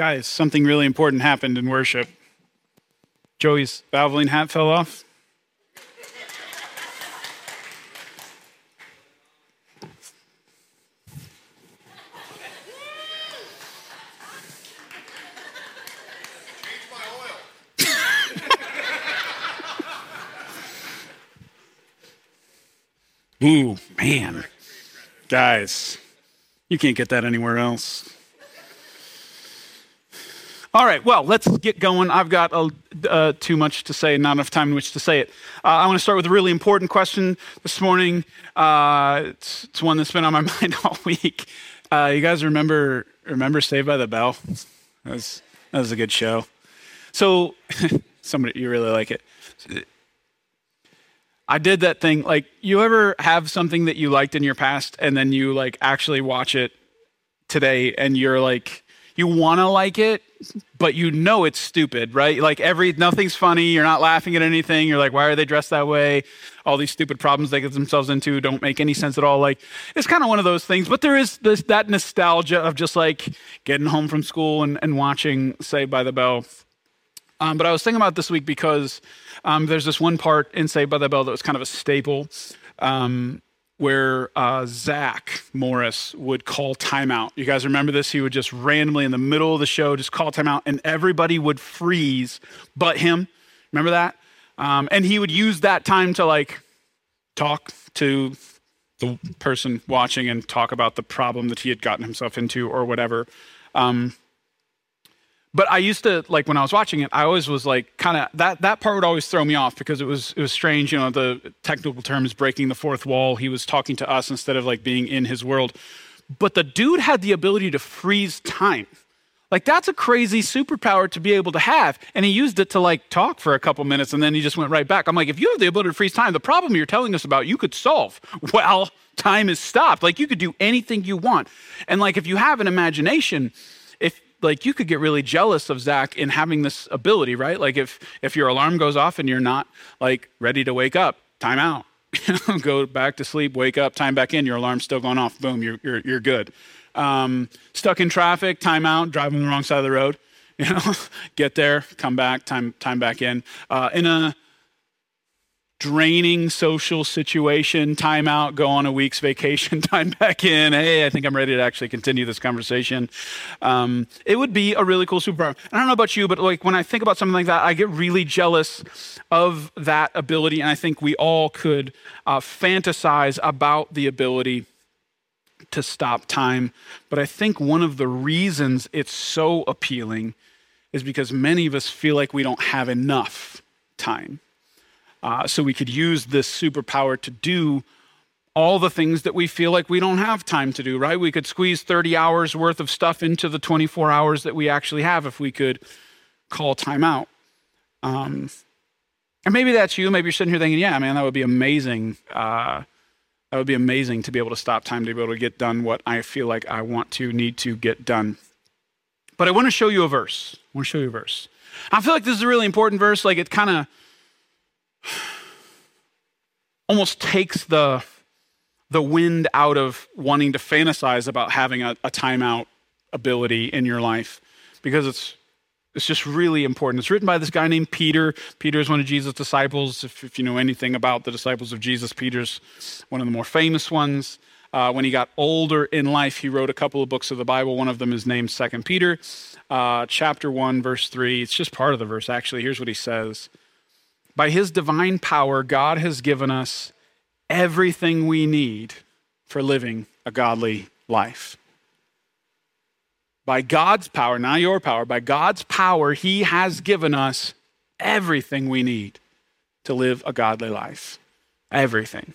guys, something really important happened in worship. Joey's Valvoline hat fell off. Ooh, man. Guys, you can't get that anywhere else. All right, well, let's get going. I've got uh, too much to say, not enough time in which to say it. Uh, I want to start with a really important question this morning. Uh, it's, it's, one that's been on my mind all week. Uh, you guys remember remember Saved by the Bell? That was, that was a good show. So, somebody, you really like it. I did that thing. Like, you ever have something that you liked in your past and then you like actually watch it today and you're like, you want to like it, but you know it's stupid, right? Like every nothing's funny. You're not laughing at anything. You're like, why are they dressed that way? All these stupid problems they get themselves into don't make any sense at all. Like it's kind of one of those things. But there is this that nostalgia of just like getting home from school and, and watching Saved by the Bell. Um, but I was thinking about this week because um, there's this one part in Saved by the Bell that was kind of a staple. Um, where uh, Zach Morris would call timeout. You guys remember this? He would just randomly in the middle of the show just call timeout, and everybody would freeze but him. Remember that? Um, and he would use that time to like talk to the person watching and talk about the problem that he had gotten himself into or whatever. Um, but I used to like when I was watching it, I always was like kind of that that part would always throw me off because it was it was strange, you know, the technical term is breaking the fourth wall. He was talking to us instead of like being in his world. But the dude had the ability to freeze time. Like that's a crazy superpower to be able to have. And he used it to like talk for a couple minutes and then he just went right back. I'm like, if you have the ability to freeze time, the problem you're telling us about you could solve. Well, time is stopped. Like you could do anything you want. And like if you have an imagination, like you could get really jealous of Zach in having this ability, right? Like if if your alarm goes off and you're not like ready to wake up, time out. Go back to sleep, wake up, time back in, your alarm's still going off, boom, you're you're, you're good. Um, stuck in traffic, time out, driving the wrong side of the road. You know, get there, come back, time time back in. Uh, in a draining social situation, time out, go on a week's vacation, time back in. Hey, I think I'm ready to actually continue this conversation. Um, it would be a really cool superpower. I don't know about you, but like when I think about something like that, I get really jealous of that ability, and I think we all could uh, fantasize about the ability to stop time. But I think one of the reasons it's so appealing is because many of us feel like we don't have enough time. Uh, so we could use this superpower to do all the things that we feel like we don't have time to do, right? We could squeeze 30 hours worth of stuff into the 24 hours that we actually have if we could call time out. Um, and maybe that's you. Maybe you're sitting here thinking, yeah, man, that would be amazing. Uh, that would be amazing to be able to stop time, to be able to get done what I feel like I want to, need to get done. But I want to show you a verse. I want to show you a verse. I feel like this is a really important verse. Like it kind of almost takes the, the wind out of wanting to fantasize about having a, a timeout ability in your life because it's it's just really important. It's written by this guy named Peter. Peter is one of Jesus' disciples. If, if you know anything about the disciples of Jesus, Peter's one of the more famous ones. Uh, when he got older in life, he wrote a couple of books of the Bible. One of them is named Second Peter, uh, chapter one, verse three. It's just part of the verse. Actually, here's what he says: by His divine power, God has given us everything we need for living a godly life. By God's power, not your power, by God's power, He has given us everything we need to live a godly life. Everything.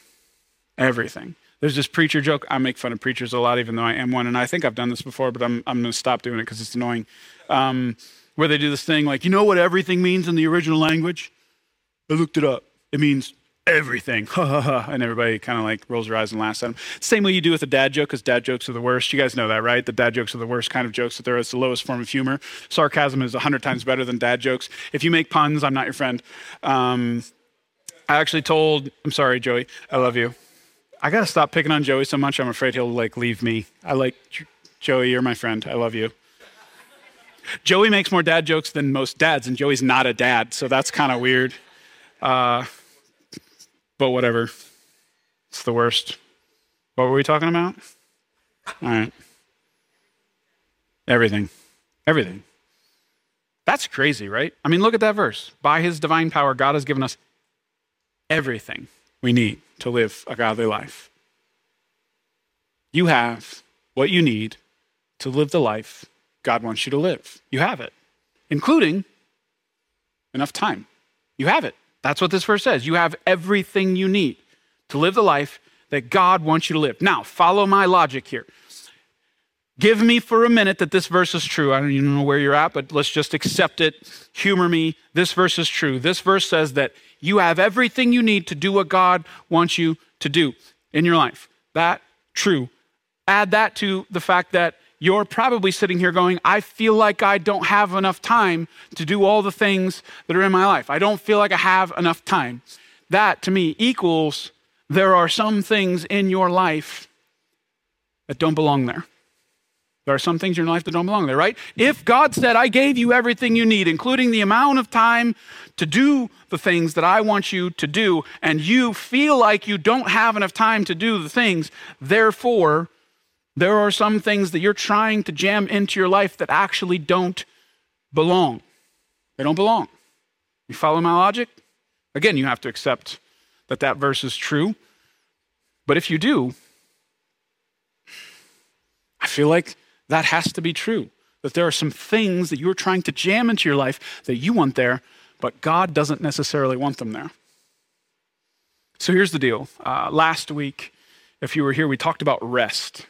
Everything. There's this preacher joke. I make fun of preachers a lot, even though I am one. And I think I've done this before, but I'm, I'm going to stop doing it because it's annoying. Um, where they do this thing like, you know what everything means in the original language? I looked it up. It means everything. Ha ha ha. And everybody kind of like rolls their eyes and laughs at them. Same way you do with a dad joke, because dad jokes are the worst. You guys know that, right? The dad jokes are the worst kind of jokes that there is the lowest form of humor. Sarcasm is a hundred times better than dad jokes. If you make puns, I'm not your friend. Um, I actually told, I'm sorry, Joey, I love you. I got to stop picking on Joey so much. I'm afraid he'll like leave me. I like Joey, you're my friend. I love you. Joey makes more dad jokes than most dads, and Joey's not a dad, so that's kind of weird. Uh, but whatever. It's the worst. What were we talking about? All right. Everything. Everything. That's crazy, right? I mean, look at that verse. By his divine power, God has given us everything we need to live a godly life. You have what you need to live the life God wants you to live. You have it, including enough time. You have it. That's what this verse says. You have everything you need to live the life that God wants you to live. Now, follow my logic here. Give me for a minute that this verse is true. I don't even know where you're at, but let's just accept it. Humor me. This verse is true. This verse says that you have everything you need to do what God wants you to do in your life. That true. Add that to the fact that you're probably sitting here going, I feel like I don't have enough time to do all the things that are in my life. I don't feel like I have enough time. That to me equals there are some things in your life that don't belong there. There are some things in your life that don't belong there, right? If God said, I gave you everything you need, including the amount of time to do the things that I want you to do, and you feel like you don't have enough time to do the things, therefore, there are some things that you're trying to jam into your life that actually don't belong. They don't belong. You follow my logic? Again, you have to accept that that verse is true. But if you do, I feel like that has to be true. That there are some things that you're trying to jam into your life that you want there, but God doesn't necessarily want them there. So here's the deal. Uh, last week, if you were here, we talked about rest.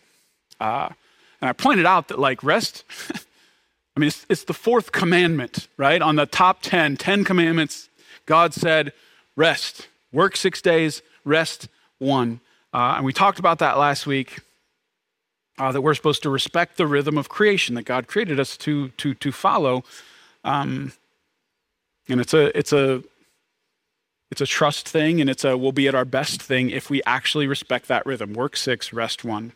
Uh, and I pointed out that, like, rest, I mean, it's, it's the fourth commandment, right? On the top 10, 10 commandments, God said, rest. Work six days, rest one. Uh, and we talked about that last week uh, that we're supposed to respect the rhythm of creation that God created us to to to follow. Um, and it's a it's a it's a trust thing, and it's a we'll be at our best thing if we actually respect that rhythm. Work six, rest one.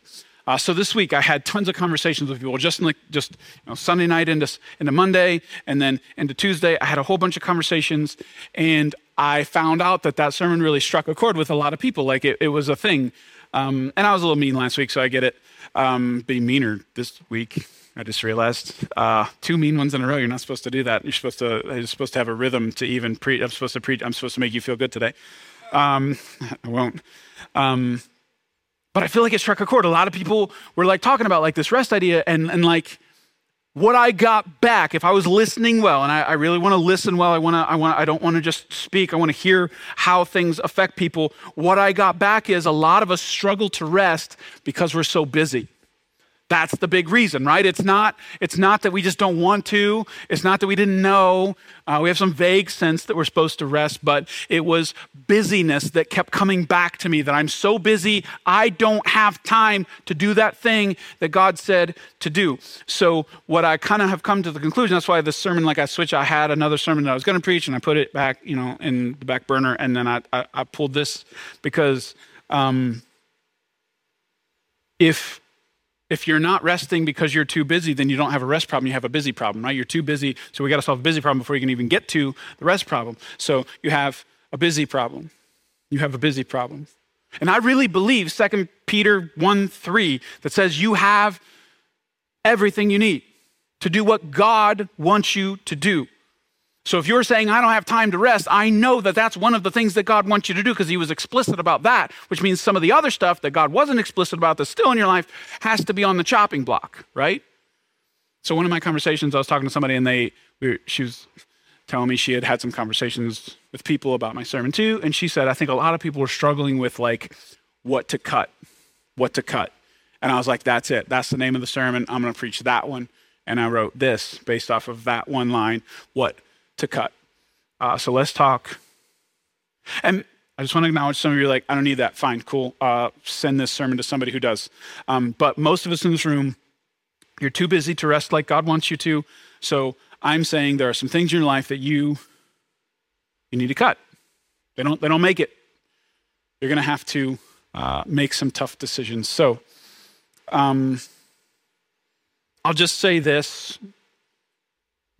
Uh, so this week I had tons of conversations with people, just just you know, Sunday night into into Monday, and then into Tuesday. I had a whole bunch of conversations, and I found out that that sermon really struck a chord with a lot of people. Like it, it was a thing. Um, and I was a little mean last week, so I get it. Um, being meaner this week, I just realized uh, two mean ones in a row. You're not supposed to do that. You're supposed to. You're supposed to have a rhythm to even preach. I'm supposed to preach. I'm supposed to make you feel good today. Um, I won't. But I feel like it struck a chord. A lot of people were like talking about like this rest idea, and and like what I got back, if I was listening well, and I, I really want to listen well, I want to, I want, I don't want to just speak. I want to hear how things affect people. What I got back is a lot of us struggle to rest because we're so busy. That's the big reason, right? It's not, it's not that we just don't want to. It's not that we didn't know. Uh, we have some vague sense that we're supposed to rest, but it was busyness that kept coming back to me that I'm so busy, I don't have time to do that thing that God said to do. So, what I kind of have come to the conclusion, that's why this sermon, like I switched, I had another sermon that I was going to preach and I put it back, you know, in the back burner. And then I, I, I pulled this because um, if if you're not resting because you're too busy, then you don't have a rest problem. You have a busy problem, right? You're too busy, so we got to solve a busy problem before you can even get to the rest problem. So you have a busy problem. You have a busy problem. And I really believe 2 Peter 1 3 that says you have everything you need to do what God wants you to do. So if you're saying, I don't have time to rest, I know that that's one of the things that God wants you to do because He was explicit about that, which means some of the other stuff that God wasn't explicit about that's still in your life has to be on the chopping block, right? So one of my conversations, I was talking to somebody and they, we were, she was telling me she had had some conversations with people about my sermon too. And she said, I think a lot of people were struggling with like what to cut, what to cut. And I was like, that's it. That's the name of the sermon. I'm going to preach that one. And I wrote this based off of that one line, what to cut. Uh, so let's talk. And I just want to acknowledge some of you are like, I don't need that. Fine, cool. Uh, send this sermon to somebody who does. Um, but most of us in this room, you're too busy to rest like God wants you to. So I'm saying there are some things in your life that you you need to cut. They don't they don't make it. You're going to have to uh, make some tough decisions. So um, I'll just say this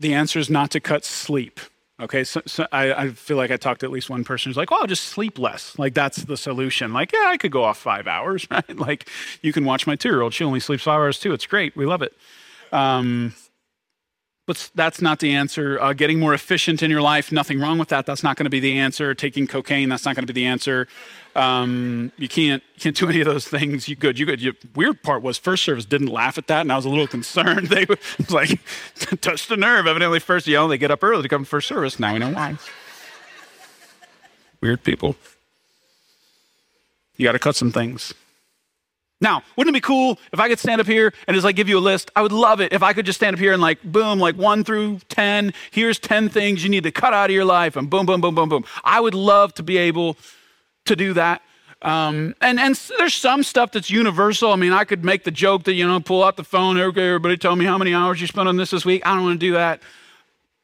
the answer is not to cut sleep. Okay, so, so I, I, feel like I talked to at least one person who's like, "Oh, I'll just sleep less." Like that's the solution. Like, yeah, I could go off five hours, right? Like, you can watch my two-year-old; she only sleeps five hours too. It's great. We love it. Um, but that's not the answer. Uh, getting more efficient in your life, nothing wrong with that. That's not going to be the answer. Taking cocaine, that's not going to be the answer. Um, you can't you can't do any of those things. You good. You good. You, weird part was First Service didn't laugh at that, and I was a little concerned. They was like touched the nerve. Evidently, first you know they get up early to come to First Service. Now we know why. Weird people. You got to cut some things. Now, wouldn't it be cool if I could stand up here and just like give you a list? I would love it if I could just stand up here and like boom, like one through 10, here's 10 things you need to cut out of your life and boom, boom, boom, boom, boom. I would love to be able to do that. Um, and, and there's some stuff that's universal. I mean, I could make the joke that, you know, pull out the phone, okay, everybody tell me how many hours you spent on this this week. I don't want to do that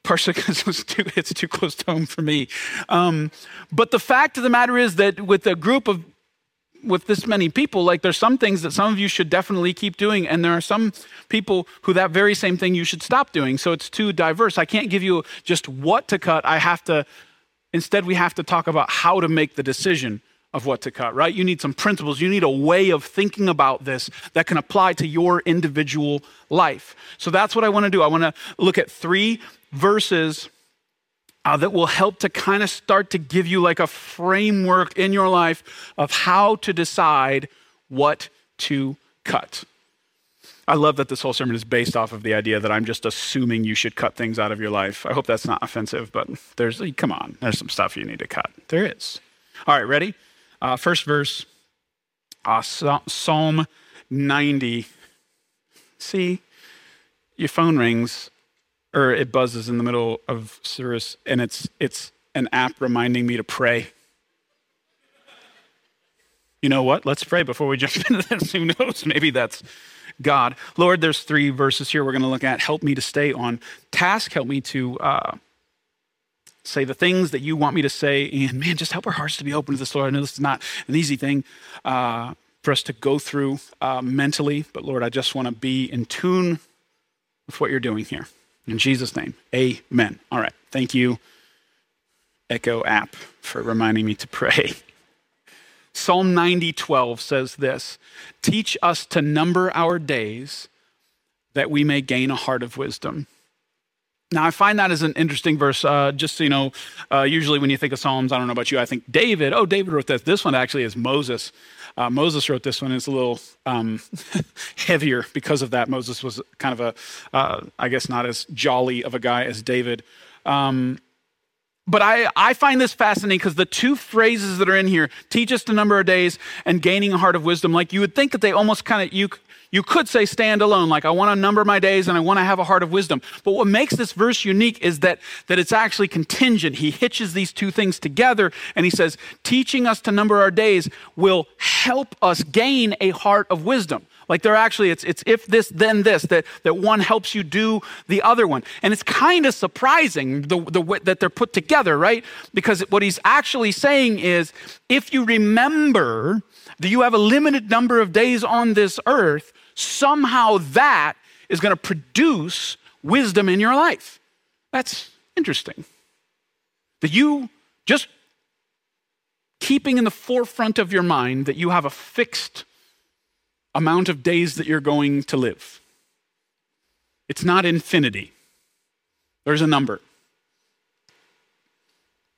partially because it's too, it's too close to home for me. Um, but the fact of the matter is that with a group of with this many people, like there's some things that some of you should definitely keep doing, and there are some people who that very same thing you should stop doing. So it's too diverse. I can't give you just what to cut. I have to, instead, we have to talk about how to make the decision of what to cut, right? You need some principles. You need a way of thinking about this that can apply to your individual life. So that's what I want to do. I want to look at three verses uh, that will help to kind of start to give you like a framework in your life of how to decide what to cut. I love that this whole sermon is based off of the idea that I'm just assuming you should cut things out of your life. I hope that's not offensive, but there's, come on, there's some stuff you need to cut. There is. All right, ready? Uh, first verse, uh, Psalm 90. See, your phone rings or it buzzes in the middle of service and it's it's an app reminding me to pray. You know what? Let's pray before we jump into this. Who knows? Maybe that's God. Lord, there's three verses here we're going to look at. Help me to stay on task. Help me to uh, say the things that you want me to say. And man, just help our hearts to be open to this, Lord. I know this is not an easy thing uh, for us to go through uh, mentally, but Lord, I just want to be in tune with what you're doing here. In Jesus' name, amen. All right. Thank you, Echo app, for reminding me to pray. Psalm 90, 12 says this Teach us to number our days that we may gain a heart of wisdom. Now, I find that as an interesting verse. Uh, just you know, uh, usually when you think of Psalms, I don't know about you, I think David. Oh, David wrote this. This one actually is Moses. Uh, Moses wrote this one. It's a little um, heavier because of that. Moses was kind of a, uh, I guess, not as jolly of a guy as David. Um, but I, I find this fascinating because the two phrases that are in here, teach us the number of days and gaining a heart of wisdom, like you would think that they almost kind of, you, you could say stand alone, like I want to number my days and I want to have a heart of wisdom. But what makes this verse unique is that, that it's actually contingent. He hitches these two things together and he says, teaching us to number our days will help us gain a heart of wisdom. Like they're actually, it's, it's if this, then this, that, that one helps you do the other one. And it's kind of surprising the, the, way that they're put together, right? Because what he's actually saying is if you remember that you have a limited number of days on this earth, somehow that is going to produce wisdom in your life. That's interesting. That you just keeping in the forefront of your mind that you have a fixed amount of days that you're going to live. It's not infinity, there's a number.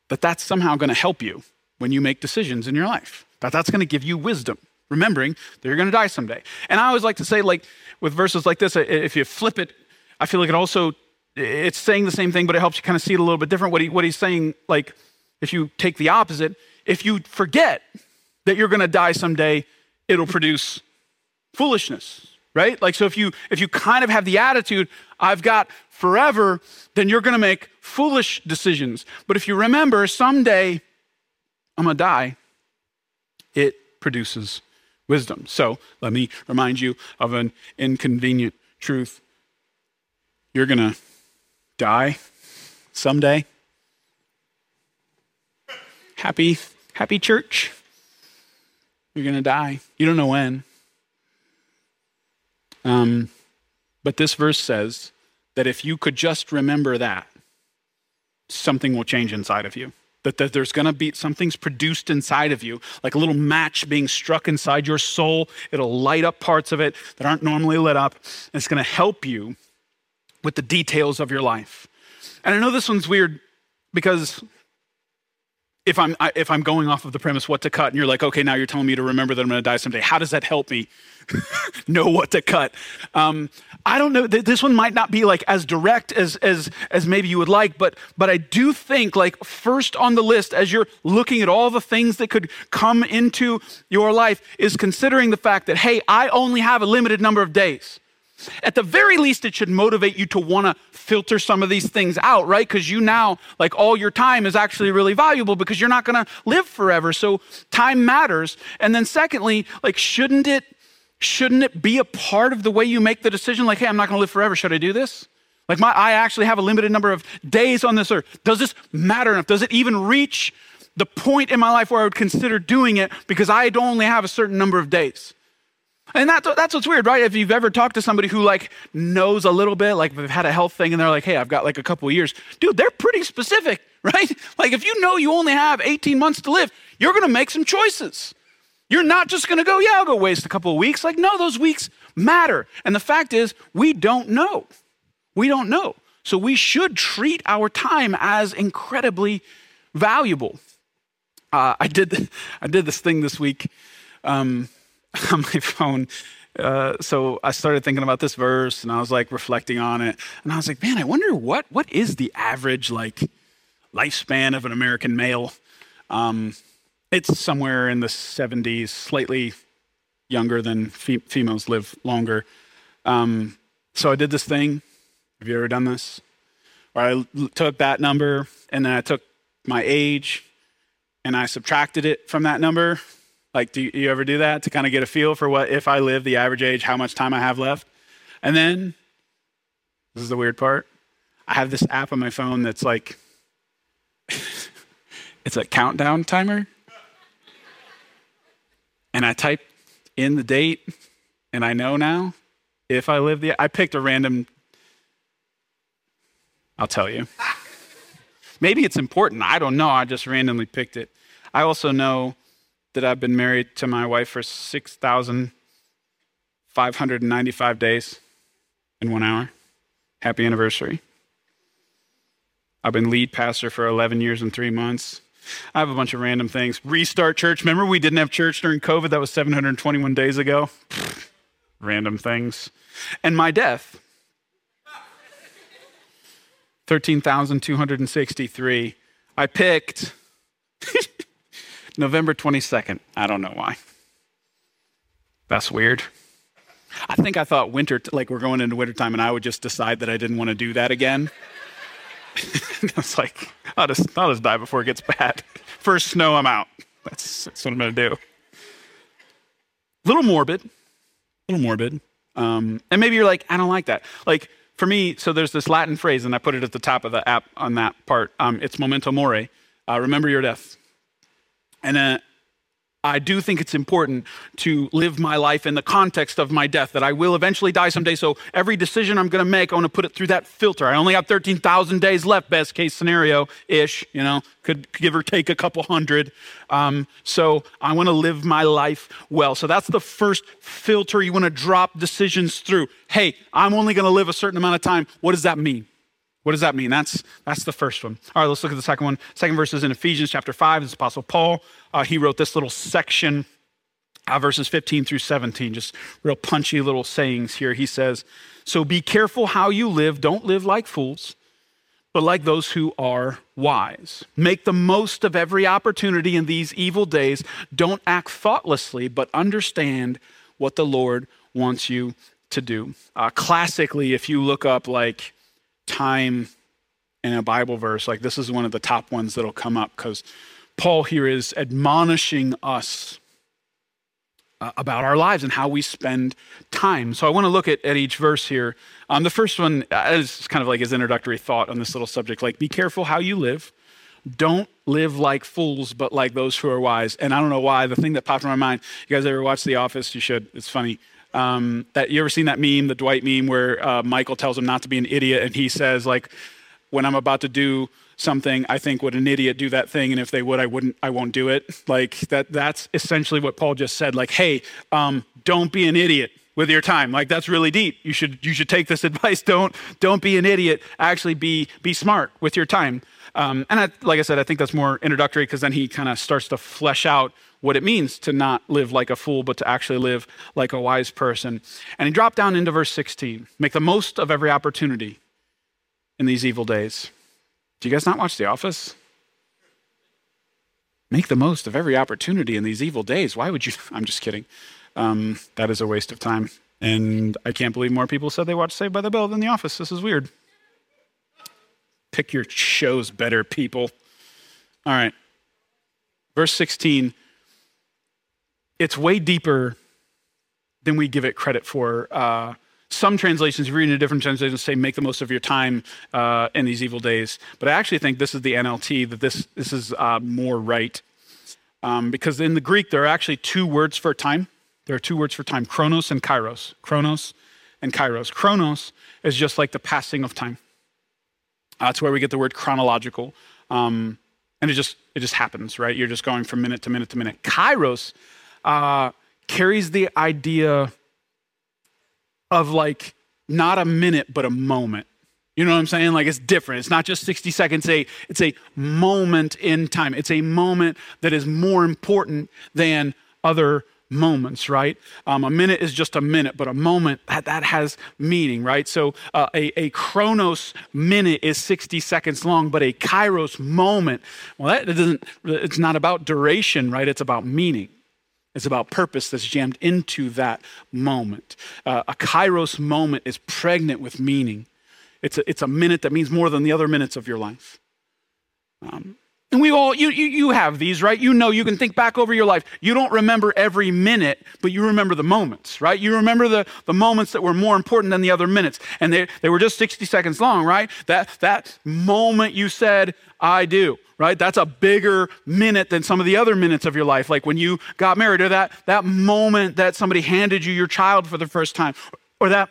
That that's somehow going to help you when you make decisions in your life. That that's going to give you wisdom remembering that you're going to die someday. And I always like to say, like with verses like this, if you flip it, I feel like it also it's saying the same thing, but it helps you kind of see it a little bit different. What, he, what he's saying, like if you take the opposite, if you forget that you're going to die someday, it'll produce foolishness, right? Like so, if you if you kind of have the attitude, I've got forever, then you're going to make foolish decisions. But if you remember, someday I'm going to die, it produces wisdom. So let me remind you of an inconvenient truth. You're going to die someday. Happy, happy church. You're going to die. You don't know when. Um, but this verse says that if you could just remember that, something will change inside of you. That, that there's going to be something's produced inside of you, like a little match being struck inside your soul. It'll light up parts of it that aren't normally lit up. And it's going to help you with the details of your life. And I know this one's weird because if I'm if I'm going off of the premise what to cut, and you're like, okay, now you're telling me to remember that I'm going to die someday. How does that help me know what to cut? Um, I don't know. This one might not be like as direct as as as maybe you would like, but but I do think like first on the list as you're looking at all the things that could come into your life is considering the fact that hey, I only have a limited number of days. At the very least, it should motivate you to want to filter some of these things out, right? Because you now, like, all your time is actually really valuable because you're not going to live forever. So time matters. And then, secondly, like, shouldn't it, shouldn't it be a part of the way you make the decision? Like, hey, I'm not going to live forever. Should I do this? Like, my, I actually have a limited number of days on this earth. Does this matter enough? Does it even reach the point in my life where I would consider doing it because I only have a certain number of days? And that's, that's what's weird, right? If you've ever talked to somebody who like knows a little bit, like they've had a health thing and they're like, hey, I've got like a couple years. Dude, they're pretty specific, right? Like if you know you only have 18 months to live, you're going to make some choices. You're not just going to go, yeah, I'll go waste a couple of weeks. Like, no, those weeks matter. And the fact is, we don't know. We don't know. So we should treat our time as incredibly valuable. Uh, I, did, I did this thing this week. Um, on my phone. Uh, so I started thinking about this verse and I was like reflecting on it. And I was like, man, I wonder what, what is the average like lifespan of an American male? Um, it's somewhere in the 70s, slightly younger than fe- females live longer. Um, so I did this thing. Have you ever done this? Where I l- took that number and then I took my age and I subtracted it from that number like, do you ever do that to kind of get a feel for what, if I live the average age, how much time I have left? And then, this is the weird part, I have this app on my phone that's like, it's a countdown timer. And I type in the date, and I know now if I live the, I picked a random, I'll tell you. Maybe it's important. I don't know. I just randomly picked it. I also know that I've been married to my wife for 6,595 days in one hour. Happy anniversary. I've been lead pastor for 11 years and three months. I have a bunch of random things. Restart church. Remember, we didn't have church during COVID? That was 721 days ago. random things. And my death 13,263. I picked November 22nd. I don't know why. That's weird. I think I thought winter, like we're going into wintertime, and I would just decide that I didn't want to do that again. I was like, I'll just, I'll just die before it gets bad. First snow, I'm out. That's, that's what I'm going to do. A little morbid, a little morbid. Um, and maybe you're like, I don't like that. Like for me, so there's this Latin phrase, and I put it at the top of the app on that part. Um, it's memento mori. Uh, remember your death. And uh, I do think it's important to live my life in the context of my death, that I will eventually die someday. So every decision I'm going to make, I want to put it through that filter. I only have 13,000 days left, best case scenario ish, you know, could give or take a couple hundred. Um, so I want to live my life well. So that's the first filter you want to drop decisions through. Hey, I'm only going to live a certain amount of time. What does that mean? What does that mean? That's, that's the first one. All right, let's look at the second one. Second verse is in Ephesians chapter 5. It's Apostle Paul. Uh, he wrote this little section, uh, verses 15 through 17, just real punchy little sayings here. He says, So be careful how you live. Don't live like fools, but like those who are wise. Make the most of every opportunity in these evil days. Don't act thoughtlessly, but understand what the Lord wants you to do. Uh, classically, if you look up like time in a Bible verse, like this is one of the top ones that'll come up because Paul here is admonishing us uh, about our lives and how we spend time. So I want to look at, at each verse here. Um, the first one uh, is kind of like his introductory thought on this little subject like, be careful how you live. Don't live like fools, but like those who are wise. And I don't know why. The thing that popped in my mind, you guys ever watch The Office? You should. It's funny. Um, that you ever seen that meme, the Dwight meme, where uh, Michael tells him not to be an idiot, and he says like, "When I'm about to do something, I think would an idiot do that thing, and if they would, I wouldn't, I won't do it." Like that. That's essentially what Paul just said. Like, hey, um, don't be an idiot with your time. Like that's really deep. You should you should take this advice. Don't don't be an idiot. Actually, be be smart with your time. Um, and I, like I said, I think that's more introductory because then he kind of starts to flesh out what it means to not live like a fool, but to actually live like a wise person. And he dropped down into verse 16 make the most of every opportunity in these evil days. Do you guys not watch The Office? Make the most of every opportunity in these evil days. Why would you? I'm just kidding. Um, that is a waste of time. And I can't believe more people said they watched Saved by the Bell than The Office. This is weird. Pick your shows better, people. All right. Verse 16 it's way deeper than we give it credit for. Uh, some translations, if you read in a different translation, say make the most of your time uh, in these evil days. But I actually think this is the NLT, that this, this is uh, more right. Um, because in the Greek, there are actually two words for time. There are two words for time chronos and kairos. Chronos and kairos. Chronos is just like the passing of time. That's where we get the word chronological. Um, and it just, it just happens, right? You're just going from minute to minute to minute. Kairos uh, carries the idea of like not a minute, but a moment. You know what I'm saying? Like it's different. It's not just 60 seconds. It's a, it's a moment in time. It's a moment that is more important than other moments, right? Um, a minute is just a minute, but a moment that, that has meaning, right? So uh, a, a chronos minute is 60 seconds long, but a kairos moment, well, that doesn't, it's not about duration, right? It's about meaning. It's about purpose that's jammed into that moment. Uh, a kairos moment is pregnant with meaning. It's a, it's a minute that means more than the other minutes of your life. Um, and we all, you, you, you have these, right? You know, you can think back over your life. You don't remember every minute, but you remember the moments, right? You remember the, the moments that were more important than the other minutes. And they, they were just 60 seconds long, right? That, that moment you said, I do, right? That's a bigger minute than some of the other minutes of your life. Like when you got married, or that, that moment that somebody handed you your child for the first time, or that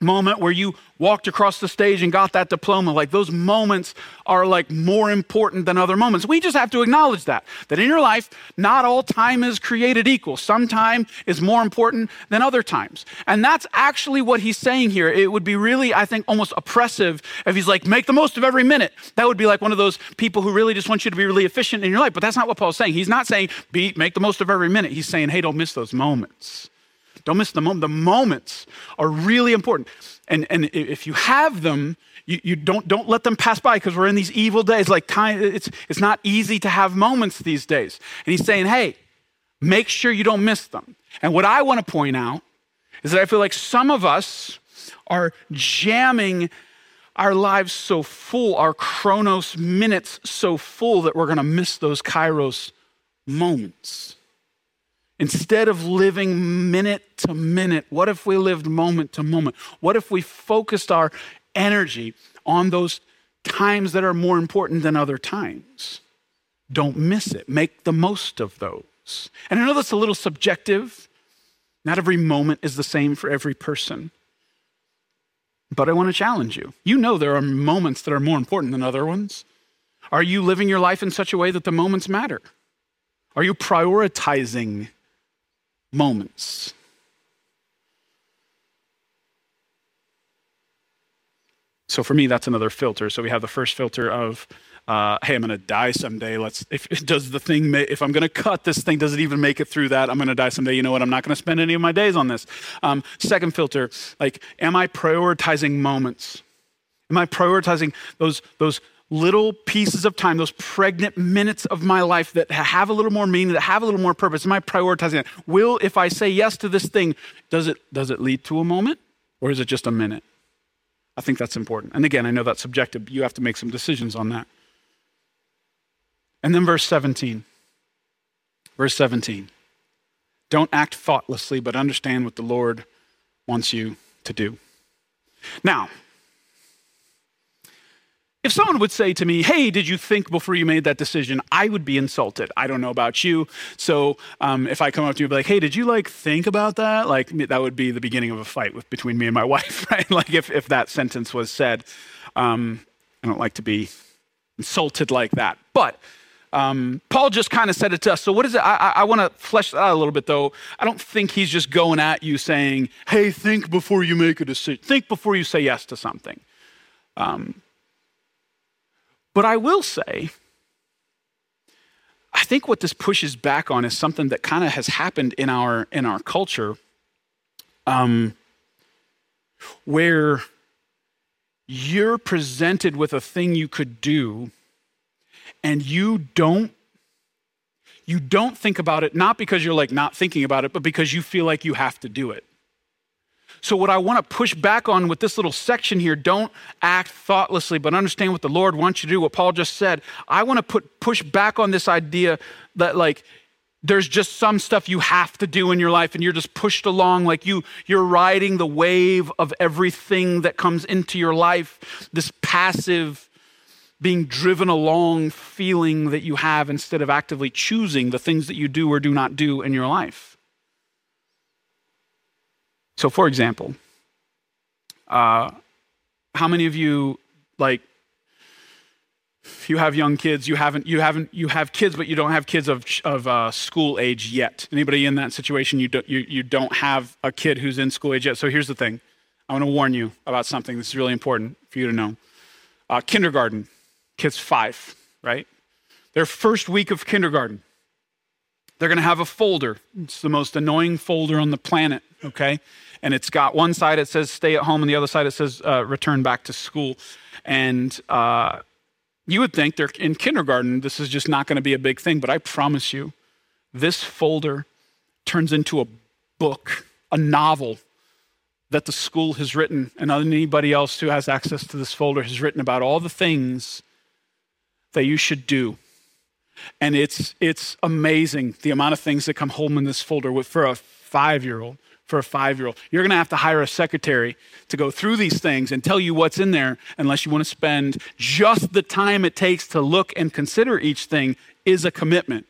moment where you walked across the stage and got that diploma like those moments are like more important than other moments. We just have to acknowledge that that in your life not all time is created equal. Some time is more important than other times. And that's actually what he's saying here. It would be really i think almost oppressive if he's like make the most of every minute. That would be like one of those people who really just want you to be really efficient in your life. But that's not what paul's saying. He's not saying be make the most of every minute. He's saying hey don't miss those moments don't miss the moment. The moments are really important. And, and if you have them, you, you don't, don't let them pass by because we're in these evil days. Like time, it's, it's not easy to have moments these days. And he's saying, hey, make sure you don't miss them. And what I want to point out is that I feel like some of us are jamming our lives so full, our chronos minutes so full that we're going to miss those kairos moments. Instead of living minute to minute, what if we lived moment to moment? What if we focused our energy on those times that are more important than other times? Don't miss it. Make the most of those. And I know that's a little subjective. Not every moment is the same for every person. But I want to challenge you. You know there are moments that are more important than other ones. Are you living your life in such a way that the moments matter? Are you prioritizing moments. So for me, that's another filter. So we have the first filter of, uh, hey, I'm going to die someday. Let's. If does the thing, if I'm going to cut this thing, does it even make it through that? I'm going to die someday. You know what? I'm not going to spend any of my days on this. Um, second filter, like, am I prioritizing moments? Am I prioritizing those those little pieces of time, those pregnant minutes of my life that have a little more meaning, that have a little more purpose? Am I prioritizing it? Will, if I say yes to this thing, does it, does it lead to a moment or is it just a minute? I think that's important. And again, I know that's subjective. You have to make some decisions on that. And then verse 17. Verse 17. Don't act thoughtlessly, but understand what the Lord wants you to do. Now, if someone would say to me, Hey, did you think before you made that decision? I would be insulted. I don't know about you. So um, if I come up to you and be like, Hey, did you like think about that? Like that would be the beginning of a fight with, between me and my wife, right? like if, if that sentence was said. Um, I don't like to be insulted like that. But um, Paul just kind of said it to us. So, what is it? I, I, I want to flesh that out a little bit, though. I don't think he's just going at you saying, hey, think before you make a decision, think before you say yes to something. Um, but I will say, I think what this pushes back on is something that kind of has happened in our in our culture, um, where you're presented with a thing you could do and you don't you don't think about it not because you're like not thinking about it but because you feel like you have to do it so what i want to push back on with this little section here don't act thoughtlessly but understand what the lord wants you to do what paul just said. I want to put push back on this idea that like there's just some stuff you have to do in your life and you're just pushed along like you you're riding the wave of everything that comes into your life this passive being driven along feeling that you have instead of actively choosing the things that you do or do not do in your life so for example uh, how many of you like you have young kids, you haven't, you haven't, you have kids, but you don't have kids of, of uh, school age yet. Anybody in that situation, you don't, you, you don't have a kid who's in school age yet. So here's the thing. I want to warn you about something that's really important for you to know. Uh, kindergarten, kids five, right? Their first week of kindergarten, they're going to have a folder. It's the most annoying folder on the planet, okay? And it's got one side it says stay at home, and the other side it says uh, return back to school. And uh, you would think they're in kindergarten, this is just not going to be a big thing, but I promise you, this folder turns into a book, a novel that the school has written, and anybody else who has access to this folder has written about all the things that you should do. And it's, it's amazing the amount of things that come home in this folder for a five year old for a five year old. You're going to have to hire a secretary to go through these things and tell you what's in there, unless you want to spend just the time it takes to look and consider each thing, is a commitment.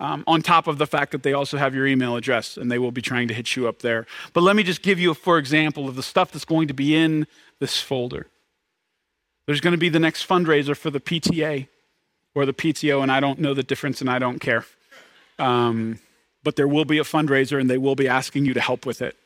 Um, on top of the fact that they also have your email address and they will be trying to hit you up there. But let me just give you a for example of the stuff that's going to be in this folder. There's going to be the next fundraiser for the PTA or the PTO, and I don't know the difference and I don't care. Um, but there will be a fundraiser and they will be asking you to help with it.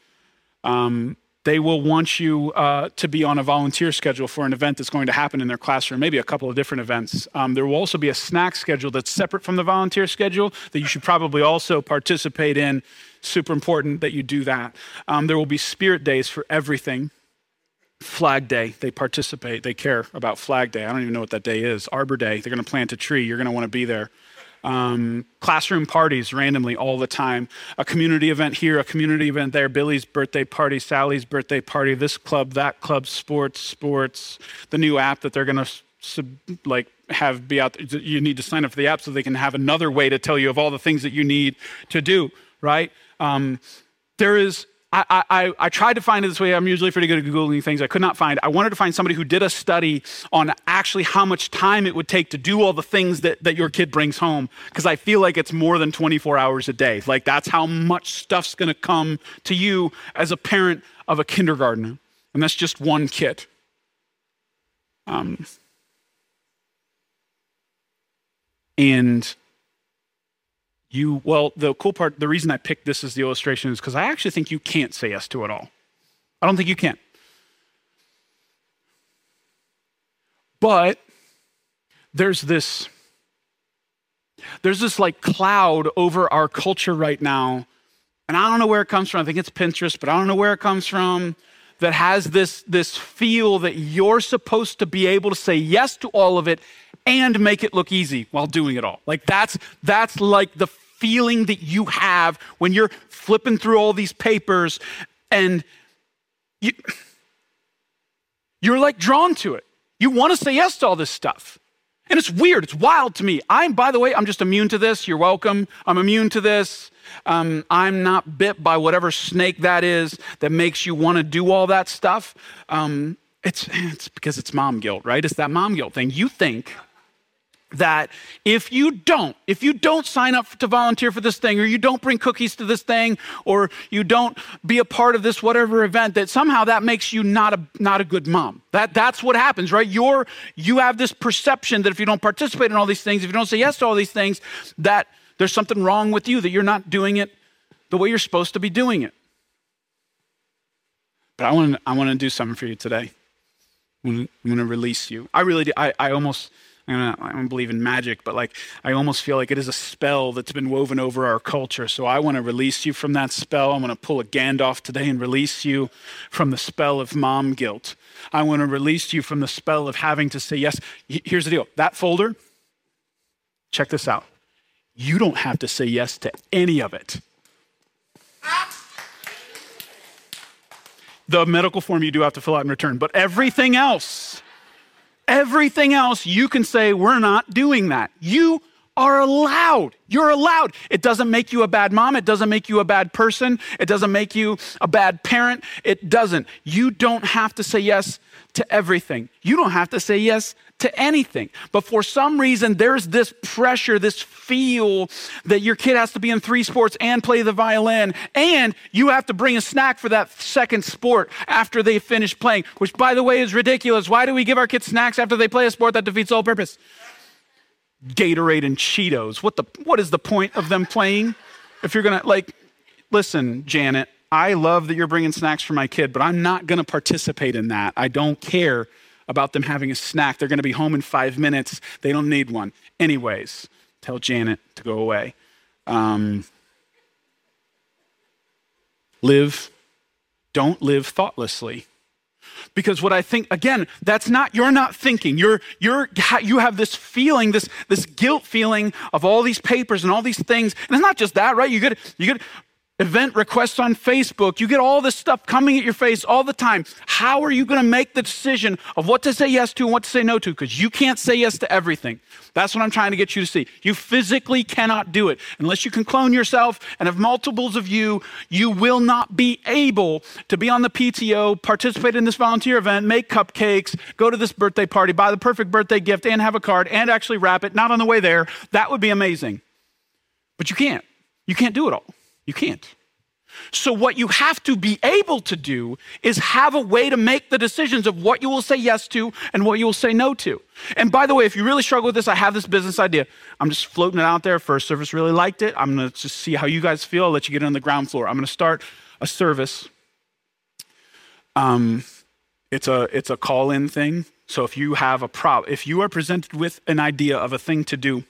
Um, they will want you uh, to be on a volunteer schedule for an event that's going to happen in their classroom, maybe a couple of different events. Um, there will also be a snack schedule that's separate from the volunteer schedule that you should probably also participate in. Super important that you do that. Um, there will be spirit days for everything. Flag Day, they participate, they care about Flag Day. I don't even know what that day is. Arbor Day, they're going to plant a tree. You're going to want to be there um, classroom parties randomly all the time. A community event here, a community event there, Billy's birthday party, Sally's birthday party, this club, that club, sports, sports, the new app that they're going to sub, like have be out. You need to sign up for the app so they can have another way to tell you of all the things that you need to do, right? Um, there is I, I, I, tried to find it this way. I'm usually pretty good at Googling things. I could not find. I wanted to find somebody who did a study on actually how much time it would take to do all the things that, that your kid brings home. Because I feel like it's more than 24 hours a day. Like that's how much stuff's going to come to you as a parent of a kindergartner. And that's just one kid. Um, and you well the cool part the reason i picked this as the illustration is because i actually think you can't say yes to it all. I don't think you can. But there's this there's this like cloud over our culture right now and i don't know where it comes from. I think it's pinterest but i don't know where it comes from that has this this feel that you're supposed to be able to say yes to all of it and make it look easy while doing it all. Like that's that's like the feeling that you have when you're flipping through all these papers and you you're like drawn to it. You want to say yes to all this stuff. And it's weird. It's wild to me. I'm, by the way, I'm just immune to this. You're welcome. I'm immune to this. Um, I'm not bit by whatever snake that is that makes you want to do all that stuff. Um, It's, it's because it's mom guilt, right? It's that mom guilt thing. You think that if you don't, if you don't sign up to volunteer for this thing, or you don't bring cookies to this thing, or you don't be a part of this whatever event, that somehow that makes you not a not a good mom. That that's what happens, right? You're you have this perception that if you don't participate in all these things, if you don't say yes to all these things, that there's something wrong with you, that you're not doing it the way you're supposed to be doing it. But I want I want to do something for you today. I'm going to release you. I really do. I, I almost I don't believe in magic, but like I almost feel like it is a spell that's been woven over our culture. So I want to release you from that spell. I'm going to pull a Gandalf today and release you from the spell of mom guilt. I want to release you from the spell of having to say yes. Here's the deal that folder, check this out. You don't have to say yes to any of it. The medical form you do have to fill out and return, but everything else, Everything else, you can say, we're not doing that. You are allowed. You're allowed. It doesn't make you a bad mom. It doesn't make you a bad person. It doesn't make you a bad parent. It doesn't. You don't have to say yes to everything. You don't have to say yes to anything. But for some reason, there's this pressure, this feel that your kid has to be in three sports and play the violin, and you have to bring a snack for that second sport after they finish playing, which, by the way, is ridiculous. Why do we give our kids snacks after they play a sport that defeats all purpose? Gatorade and Cheetos. What, the, what is the point of them playing? If you're gonna, like, listen, Janet, I love that you're bringing snacks for my kid, but I'm not gonna participate in that. I don't care about them having a snack. They're going to be home in five minutes. They don't need one. Anyways, tell Janet to go away. Um, live, don't live thoughtlessly. Because what I think, again, that's not, you're not thinking. You're, you're, you have this feeling, this, this guilt feeling of all these papers and all these things. And it's not just that, right? You get, you get event requests on Facebook. You get all this stuff coming at your face all the time. How are you going to make the decision of what to say yes to and what to say no to? Because you can't say yes to everything. That's what I'm trying to get you to see. You physically cannot do it. Unless you can clone yourself and have multiples of you, you will not be able to be on the PTO, participate in this volunteer event, make cupcakes, go to this birthday party, buy the perfect birthday gift, and have a card, and actually wrap it, not on the way there. That would be amazing. But you can't. You can't do it all. You can't. So, what you have to be able to do is have a way to make the decisions of what you will say yes to and what you will say no to. And by the way, if you really struggle with this, I have this business idea. I'm just floating it out there. First service really liked it. I'm going to just see how you guys feel. I'll let you get on the ground floor. I'm going to start a service. Um, it's a it's a call in thing. So if you have a problem, if you are presented with an idea of a thing to do,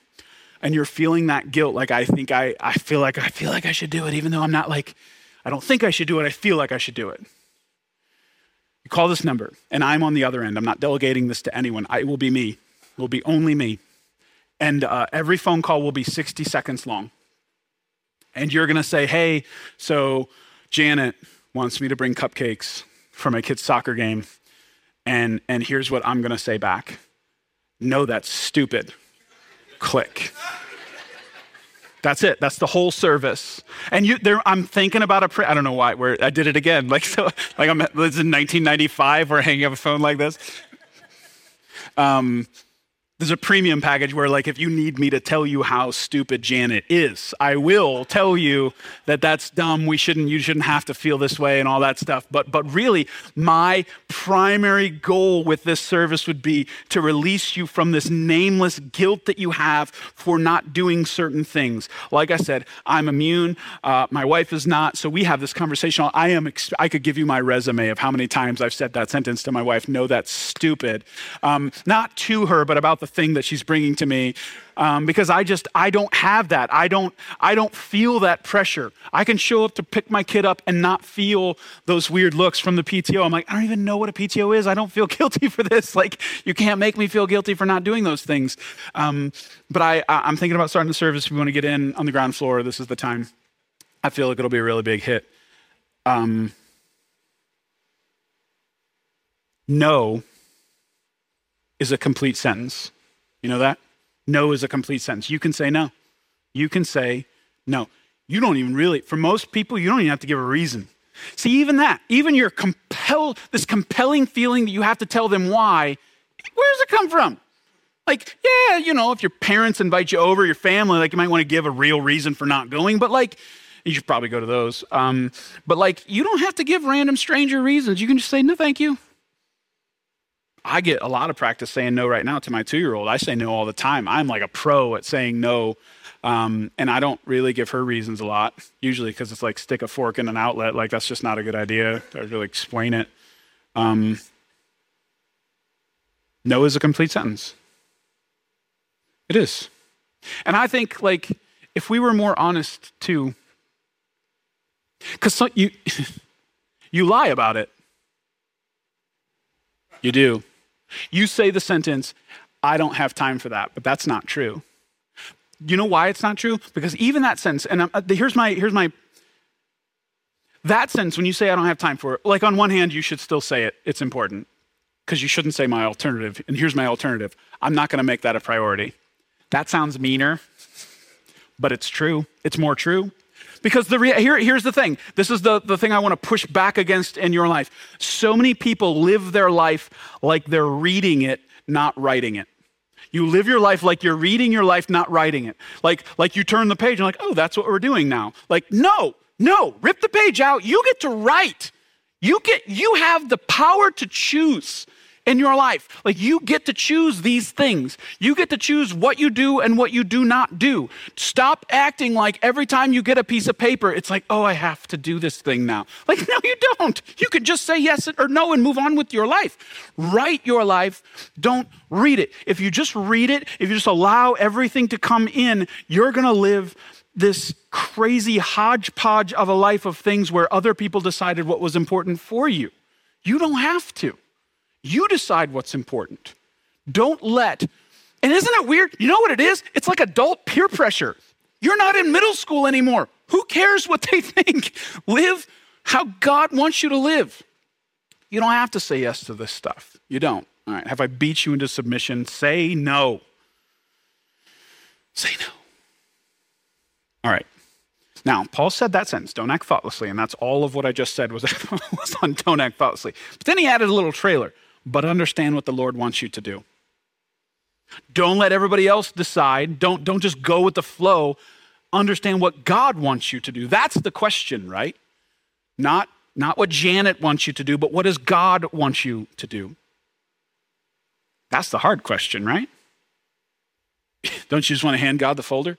and you're feeling that guilt, like I think I, I feel like I feel like I should do it, even though I'm not like, I don't think I should do it, I feel like I should do it. You call this number, and I'm on the other end. I'm not delegating this to anyone. I, it will be me. It will be only me. And uh, every phone call will be 60 seconds long. And you're going to say, hey, so Janet wants me to bring cupcakes for my kid's soccer game. And, and here's what I'm going to say back No, that's stupid click. That's it. That's the whole service. And you, there, I'm thinking about a. Pre- I don't know why. Where I did it again. Like so. Like I'm. This is in 1995. We're hanging up a phone like this. Um, there's a premium package where, like, if you need me to tell you how stupid Janet is, I will tell you that that's dumb. We shouldn't, you shouldn't have to feel this way and all that stuff. But, but really, my primary goal with this service would be to release you from this nameless guilt that you have for not doing certain things. Like I said, I'm immune. Uh, my wife is not. So we have this conversation. I am. I could give you my resume of how many times I've said that sentence to my wife. No, that's stupid. Um, not to her, but about the thing that she's bringing to me um, because I just I don't have that. I don't I don't feel that pressure. I can show up to pick my kid up and not feel those weird looks from the PTO. I'm like I don't even know what a PTO is. I don't feel guilty for this. Like you can't make me feel guilty for not doing those things. Um, but I I'm thinking about starting the service. If we want to get in on the ground floor, this is the time. I feel like it'll be a really big hit. Um, no is a complete sentence. You know that? No is a complete sentence. You can say no. You can say no. You don't even really, for most people, you don't even have to give a reason. See, even that, even your compel, this compelling feeling that you have to tell them why, where does it come from? Like, yeah, you know, if your parents invite you over, your family, like you might want to give a real reason for not going, but like, you should probably go to those. Um, but like, you don't have to give random stranger reasons. You can just say, no, thank you. I get a lot of practice saying no right now to my two year old. I say no all the time. I'm like a pro at saying no. Um, and I don't really give her reasons a lot, usually because it's like stick a fork in an outlet. Like, that's just not a good idea to really explain it. Um, no is a complete sentence. It is. And I think, like, if we were more honest too, because so, you, you lie about it. You do. You say the sentence, I don't have time for that, but that's not true. You know why it's not true? Because even that sentence, and uh, here's my, here's my, that sentence, when you say I don't have time for it, like on one hand, you should still say it, it's important, because you shouldn't say my alternative, and here's my alternative. I'm not going to make that a priority. That sounds meaner, but it's true. It's more true. Because the here, here's the thing this is the, the thing I want to push back against in your life. So many people live their life like they're reading it, not writing it. You live your life like you're reading your life, not writing it. Like, like you turn the page and like, oh, that's what we're doing now. Like, no, no, rip the page out. You get to write. You get you have the power to choose in your life. Like you get to choose these things. You get to choose what you do and what you do not do. Stop acting like every time you get a piece of paper, it's like, oh, I have to do this thing now. Like, no, you don't. You can just say yes or no and move on with your life. Write your life. Don't read it. If you just read it, if you just allow everything to come in, you're going to live this crazy hodgepodge of a life of things where other people decided what was important for you. You don't have to. You decide what's important. Don't let, and isn't it weird? You know what it is? It's like adult peer pressure. You're not in middle school anymore. Who cares what they think? Live how God wants you to live. You don't have to say yes to this stuff. You don't. All right. Have I beat you into submission? Say no. Say no. All right. Now, Paul said that sentence, don't act thoughtlessly, and that's all of what I just said was, was on don't act thoughtlessly. But then he added a little trailer but understand what the Lord wants you to do. Don't let everybody else decide. Don't, don't just go with the flow. Understand what God wants you to do. That's the question, right? Not, not what Janet wants you to do, but what does God want you to do? That's the hard question, right? Don't you just want to hand God the folder?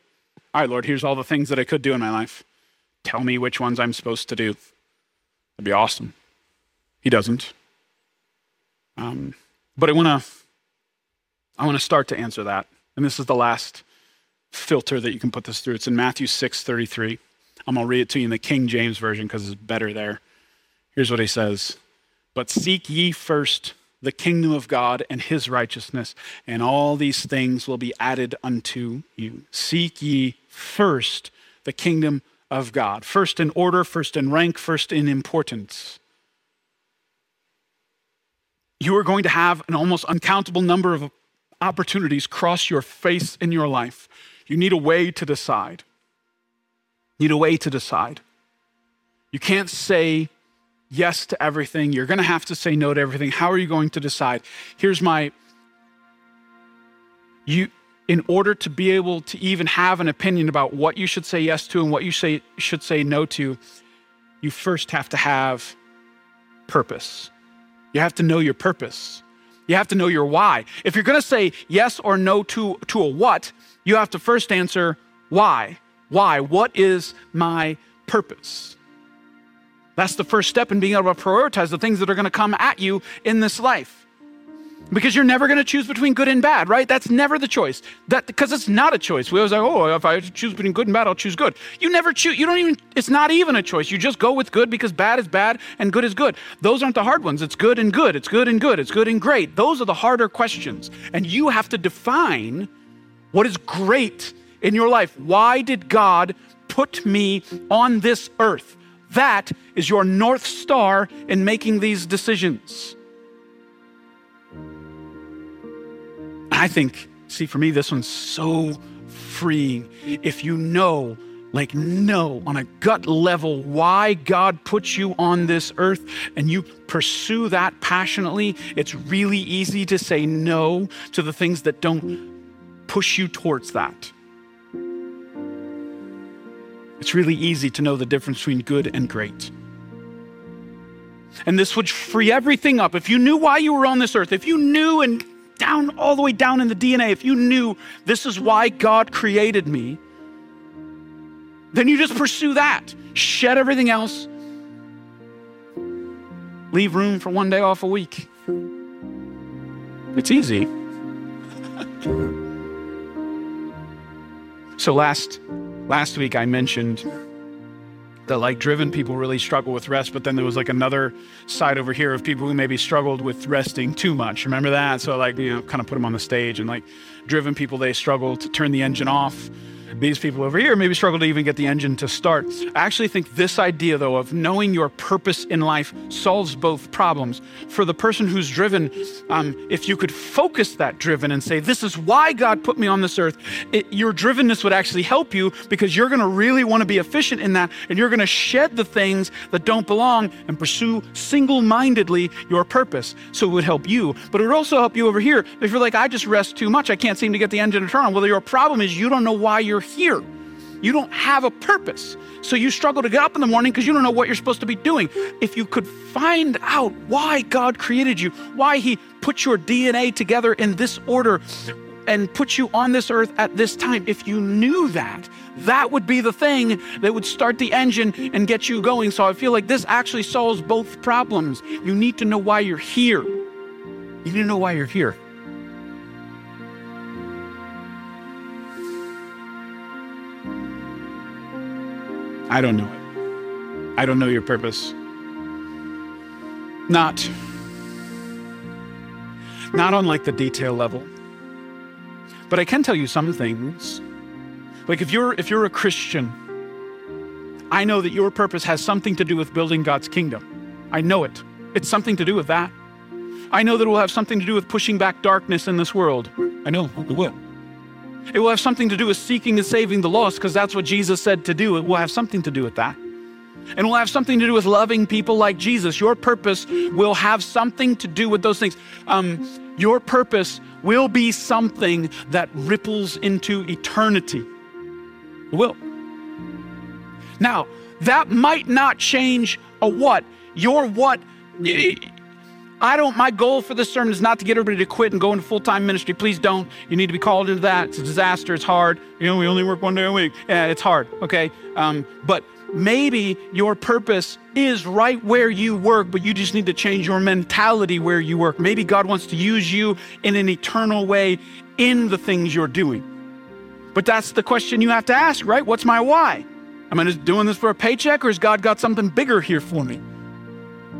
All right, Lord, here's all the things that I could do in my life. Tell me which ones I'm supposed to do. That'd be awesome. He doesn't. Um, but I want to I want to start to answer that. And this is the last filter that you can put this through. It's in Matthew 6 33. I'm going to read it to you in the King James Version because it's better there. Here's what he says But seek ye first the kingdom of God and his righteousness, and all these things will be added unto you. Seek ye first the kingdom of God. First in order, first in rank, first in importance you are going to have an almost uncountable number of opportunities cross your face in your life. You need a way to decide. You need a way to decide. You can't say yes to everything. You're going to have to say no to everything. How are you going to decide? Here's my you in order to be able to even have an opinion about what you should say yes to and what you say should say no to, you first have to have purpose. You have to know your purpose. You have to know your why. If you're going to say yes or no to, to a what, you have to first answer why. Why? What is my purpose? That's the first step in being able to prioritize the things that are going to come at you in this life because you're never going to choose between good and bad, right? That's never the choice. That because it's not a choice. We always like, oh, if I choose between good and bad, I'll choose good. You never choose. You don't even. It's not even a choice. You just go with good because bad is bad and good is good. Those aren't the hard ones. It's good and good. It's good and good. It's good and great. Those are the harder questions, and you have to define what is great in your life. Why did God put me on this earth? That is your north star in making these decisions. I think, see, for me, this one's so freeing. If you know like know on a gut level why God puts you on this earth and you pursue that passionately, it's really easy to say no to the things that don't push you towards that. It's really easy to know the difference between good and great. And this would free everything up. If you knew why you were on this earth, if you knew and down, all the way down in the DNA, if you knew this is why God created me, then you just pursue that. Shed everything else. Leave room for one day off a week. It's easy. so last last week I mentioned that like driven people really struggle with rest, but then there was like another side over here of people who maybe struggled with resting too much. Remember that? So like, you know, kind of put them on the stage and like driven people, they struggle to turn the engine off these people over here maybe struggle to even get the engine to start. I actually think this idea, though, of knowing your purpose in life solves both problems. For the person who's driven, um, if you could focus that driven and say, This is why God put me on this earth, it, your drivenness would actually help you because you're going to really want to be efficient in that and you're going to shed the things that don't belong and pursue single mindedly your purpose. So it would help you, but it would also help you over here. If you're like, I just rest too much, I can't seem to get the engine to turn on. Well, your problem is you don't know why you're here. You don't have a purpose. So you struggle to get up in the morning because you don't know what you're supposed to be doing. If you could find out why God created you, why He put your DNA together in this order and put you on this earth at this time, if you knew that, that would be the thing that would start the engine and get you going. So I feel like this actually solves both problems. You need to know why you're here. You need to know why you're here. I don't know it. I don't know your purpose. Not not on like the detail level. But I can tell you some things. Like if you're if you're a Christian, I know that your purpose has something to do with building God's kingdom. I know it. It's something to do with that. I know that it will have something to do with pushing back darkness in this world. I know it will. It will have something to do with seeking and saving the lost because that's what Jesus said to do. It will have something to do with that. And will have something to do with loving people like Jesus. Your purpose will have something to do with those things. Um, your purpose will be something that ripples into eternity. It will. Now, that might not change a what. Your what I don't, my goal for this sermon is not to get everybody to quit and go into full time ministry. Please don't. You need to be called into that. It's a disaster. It's hard. You know, we only work one day a week. Yeah, it's hard. Okay. Um, but maybe your purpose is right where you work, but you just need to change your mentality where you work. Maybe God wants to use you in an eternal way in the things you're doing. But that's the question you have to ask, right? What's my why? Am I just doing this for a paycheck or has God got something bigger here for me?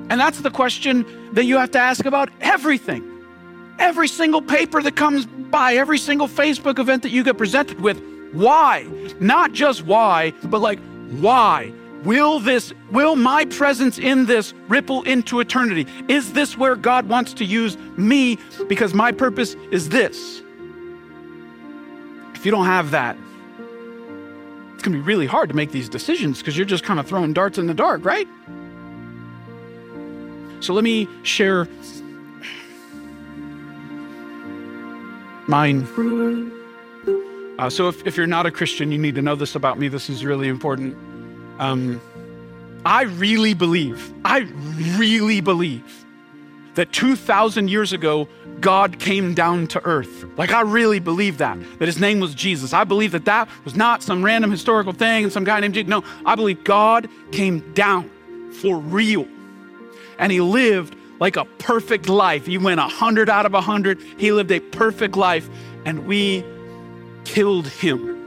And that's the question that you have to ask about everything. Every single paper that comes by, every single Facebook event that you get presented with. Why? Not just why, but like, why? Will this, will my presence in this ripple into eternity? Is this where God wants to use me? Because my purpose is this. If you don't have that, it's going to be really hard to make these decisions because you're just kind of throwing darts in the dark, right? So let me share mine. Uh, so if, if you're not a Christian, you need to know this about me. This is really important. Um, I really believe, I really believe that 2,000 years ago, God came down to earth. Like, I really believe that, that his name was Jesus. I believe that that was not some random historical thing and some guy named Jesus. No, I believe God came down for real and he lived like a perfect life. He went 100 out of 100. He lived a perfect life, and we killed him.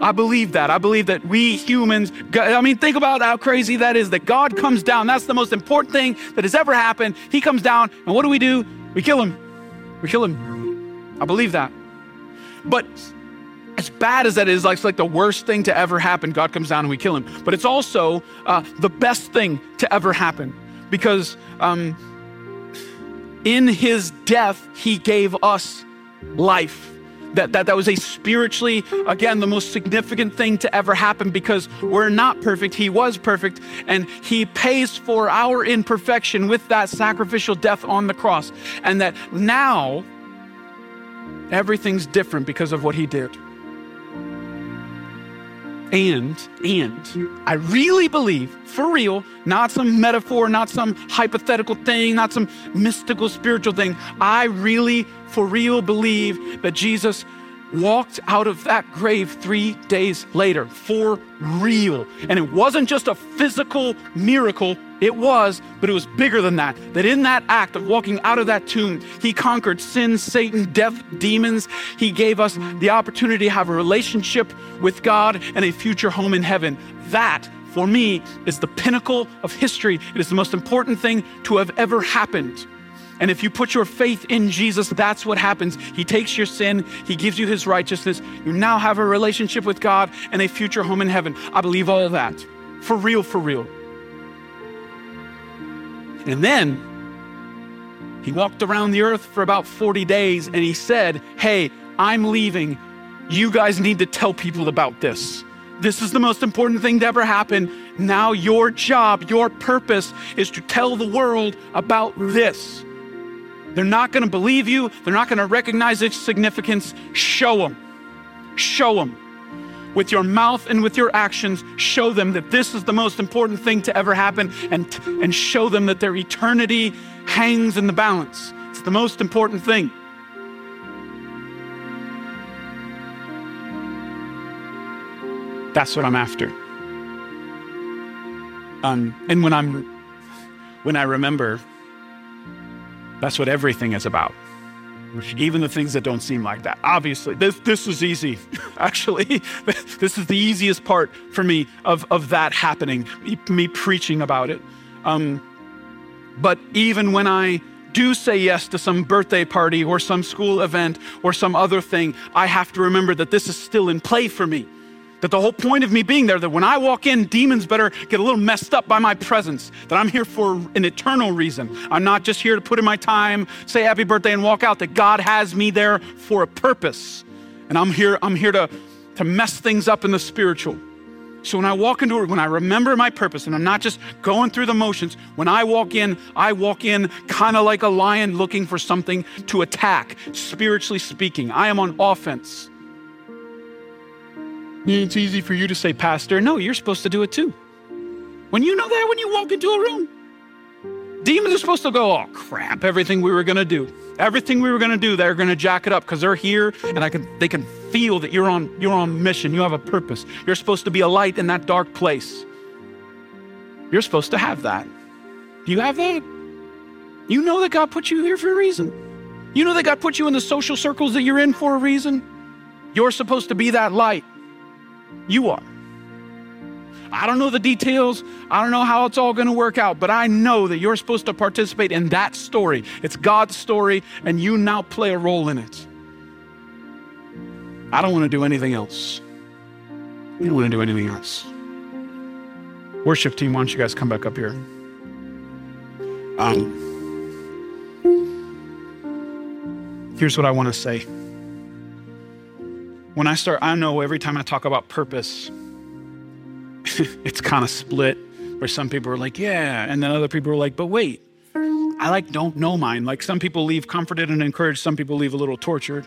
I believe that. I believe that we humans, I mean, think about how crazy that is that God comes down. That's the most important thing that has ever happened. He comes down, and what do we do? We kill him. We kill him. I believe that. But as bad as that is, like, it's like the worst thing to ever happen, God comes down and we kill him. But it's also uh, the best thing to ever happen because um, in his death, he gave us life. that, that that was a spiritually, again, the most significant thing to ever happen because we're not perfect. He was perfect, and He pays for our imperfection with that sacrificial death on the cross. And that now everything's different because of what He did. And, and I really believe, for real, not some metaphor, not some hypothetical thing, not some mystical spiritual thing. I really, for real, believe that Jesus walked out of that grave three days later for real. And it wasn't just a physical miracle, it was, but it was bigger than that. That in that act of walking out of that tomb, he conquered sin, Satan, death, demons. He gave us the opportunity to have a relationship with God and a future home in heaven. That for me is the pinnacle of history. It is the most important thing to have ever happened. And if you put your faith in Jesus, that's what happens. He takes your sin, He gives you His righteousness. You now have a relationship with God and a future home in heaven. I believe all of that. For real, for real. And then he walked around the earth for about 40 days and he said, Hey, I'm leaving. You guys need to tell people about this. This is the most important thing to ever happen. Now, your job, your purpose is to tell the world about this. They're not going to believe you. They're not going to recognize its significance. Show them. Show them. With your mouth and with your actions, show them that this is the most important thing to ever happen and, and show them that their eternity hangs in the balance. It's the most important thing. That's what I'm after. Um, and when I'm when I remember that's what everything is about. Even the things that don't seem like that. Obviously, this, this was easy. Actually, this is the easiest part for me of, of that happening, me, me preaching about it. Um, but even when I do say yes to some birthday party or some school event or some other thing, I have to remember that this is still in play for me. That the whole point of me being there, that when I walk in, demons better get a little messed up by my presence. That I'm here for an eternal reason. I'm not just here to put in my time, say happy birthday, and walk out. That God has me there for a purpose. And I'm here, I'm here to, to mess things up in the spiritual. So when I walk into it, when I remember my purpose, and I'm not just going through the motions, when I walk in, I walk in kind of like a lion looking for something to attack, spiritually speaking. I am on offense. It's easy for you to say, Pastor. No, you're supposed to do it too. When you know that, when you walk into a room, demons are supposed to go, oh crap, everything we were gonna do. Everything we were gonna do, they're gonna jack it up because they're here and I can they can feel that you're on you're on mission, you have a purpose. You're supposed to be a light in that dark place. You're supposed to have that. Do you have that? You know that God put you here for a reason. You know that God put you in the social circles that you're in for a reason. You're supposed to be that light. You are. I don't know the details. I don't know how it's all going to work out, but I know that you're supposed to participate in that story. It's God's story, and you now play a role in it. I don't want to do anything else. I don't want to do anything else. Worship team, why don't you guys come back up here? Um, here's what I want to say when I start, I know every time I talk about purpose, it's kind of split where some people are like, yeah. And then other people are like, but wait, I like don't know mine. Like some people leave comforted and encouraged, some people leave a little tortured.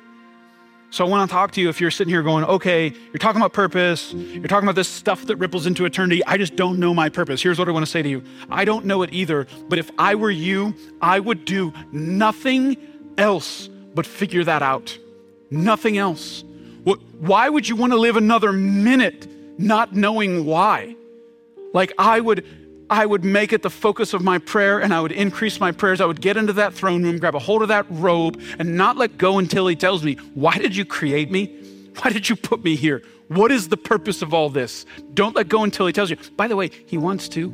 So I want to talk to you if you're sitting here going, okay, you're talking about purpose, you're talking about this stuff that ripples into eternity. I just don't know my purpose. Here's what I want to say to you I don't know it either, but if I were you, I would do nothing else but figure that out. Nothing else. Why would you want to live another minute not knowing why? Like I would I would make it the focus of my prayer and I would increase my prayers. I would get into that throne room, grab a hold of that robe, and not let go until he tells me, Why did you create me? Why did you put me here? What is the purpose of all this? Don't let go until he tells you. By the way, he wants to.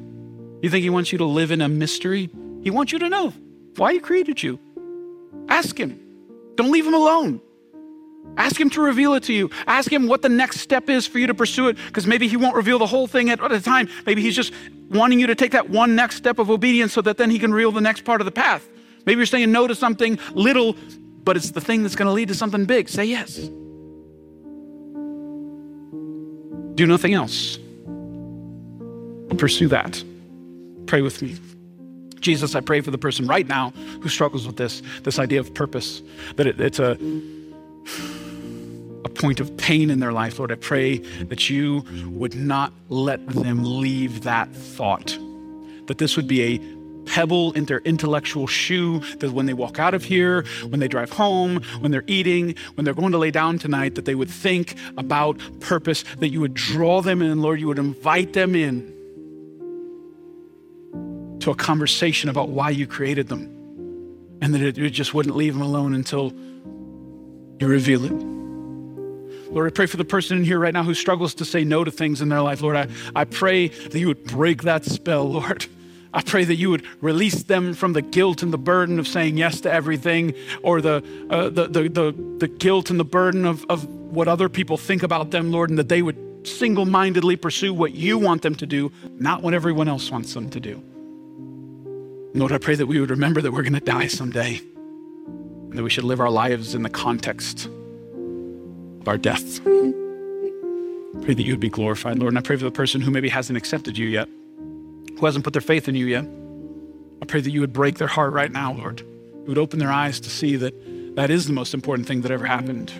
You think he wants you to live in a mystery? He wants you to know why he created you. Ask him. Don't leave him alone. Ask Him to reveal it to you. Ask Him what the next step is for you to pursue it, because maybe He won't reveal the whole thing at a time. Maybe He's just wanting you to take that one next step of obedience so that then He can reveal the next part of the path. Maybe you're saying no to something little, but it's the thing that's going to lead to something big. Say yes. Do nothing else. Pursue that. Pray with me. Jesus, I pray for the person right now who struggles with this, this idea of purpose, that it, it's a a point of pain in their life. Lord, I pray that you would not let them leave that thought, that this would be a pebble in their intellectual shoe that when they walk out of here, when they drive home, when they're eating, when they're going to lay down tonight, that they would think about purpose, that you would draw them in, Lord, you would invite them in to a conversation about why you created them. And that it just wouldn't leave them alone until you reveal it. Lord, I pray for the person in here right now who struggles to say no to things in their life. Lord, I, I pray that you would break that spell, Lord. I pray that you would release them from the guilt and the burden of saying yes to everything, or the, uh, the, the, the, the guilt and the burden of, of what other people think about them, Lord, and that they would single mindedly pursue what you want them to do, not what everyone else wants them to do. Lord, I pray that we would remember that we're going to die someday that we should live our lives in the context of our death. Pray that you would be glorified, Lord. And I pray for the person who maybe hasn't accepted you yet, who hasn't put their faith in you yet. I pray that you would break their heart right now, Lord. You would open their eyes to see that that is the most important thing that ever happened.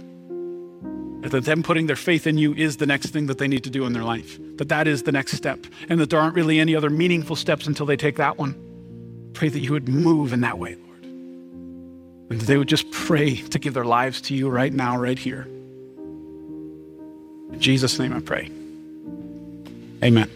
That them putting their faith in you is the next thing that they need to do in their life. That that is the next step. And that there aren't really any other meaningful steps until they take that one. Pray that you would move in that way. And they would just pray to give their lives to you right now, right here. In Jesus' name I pray. Amen.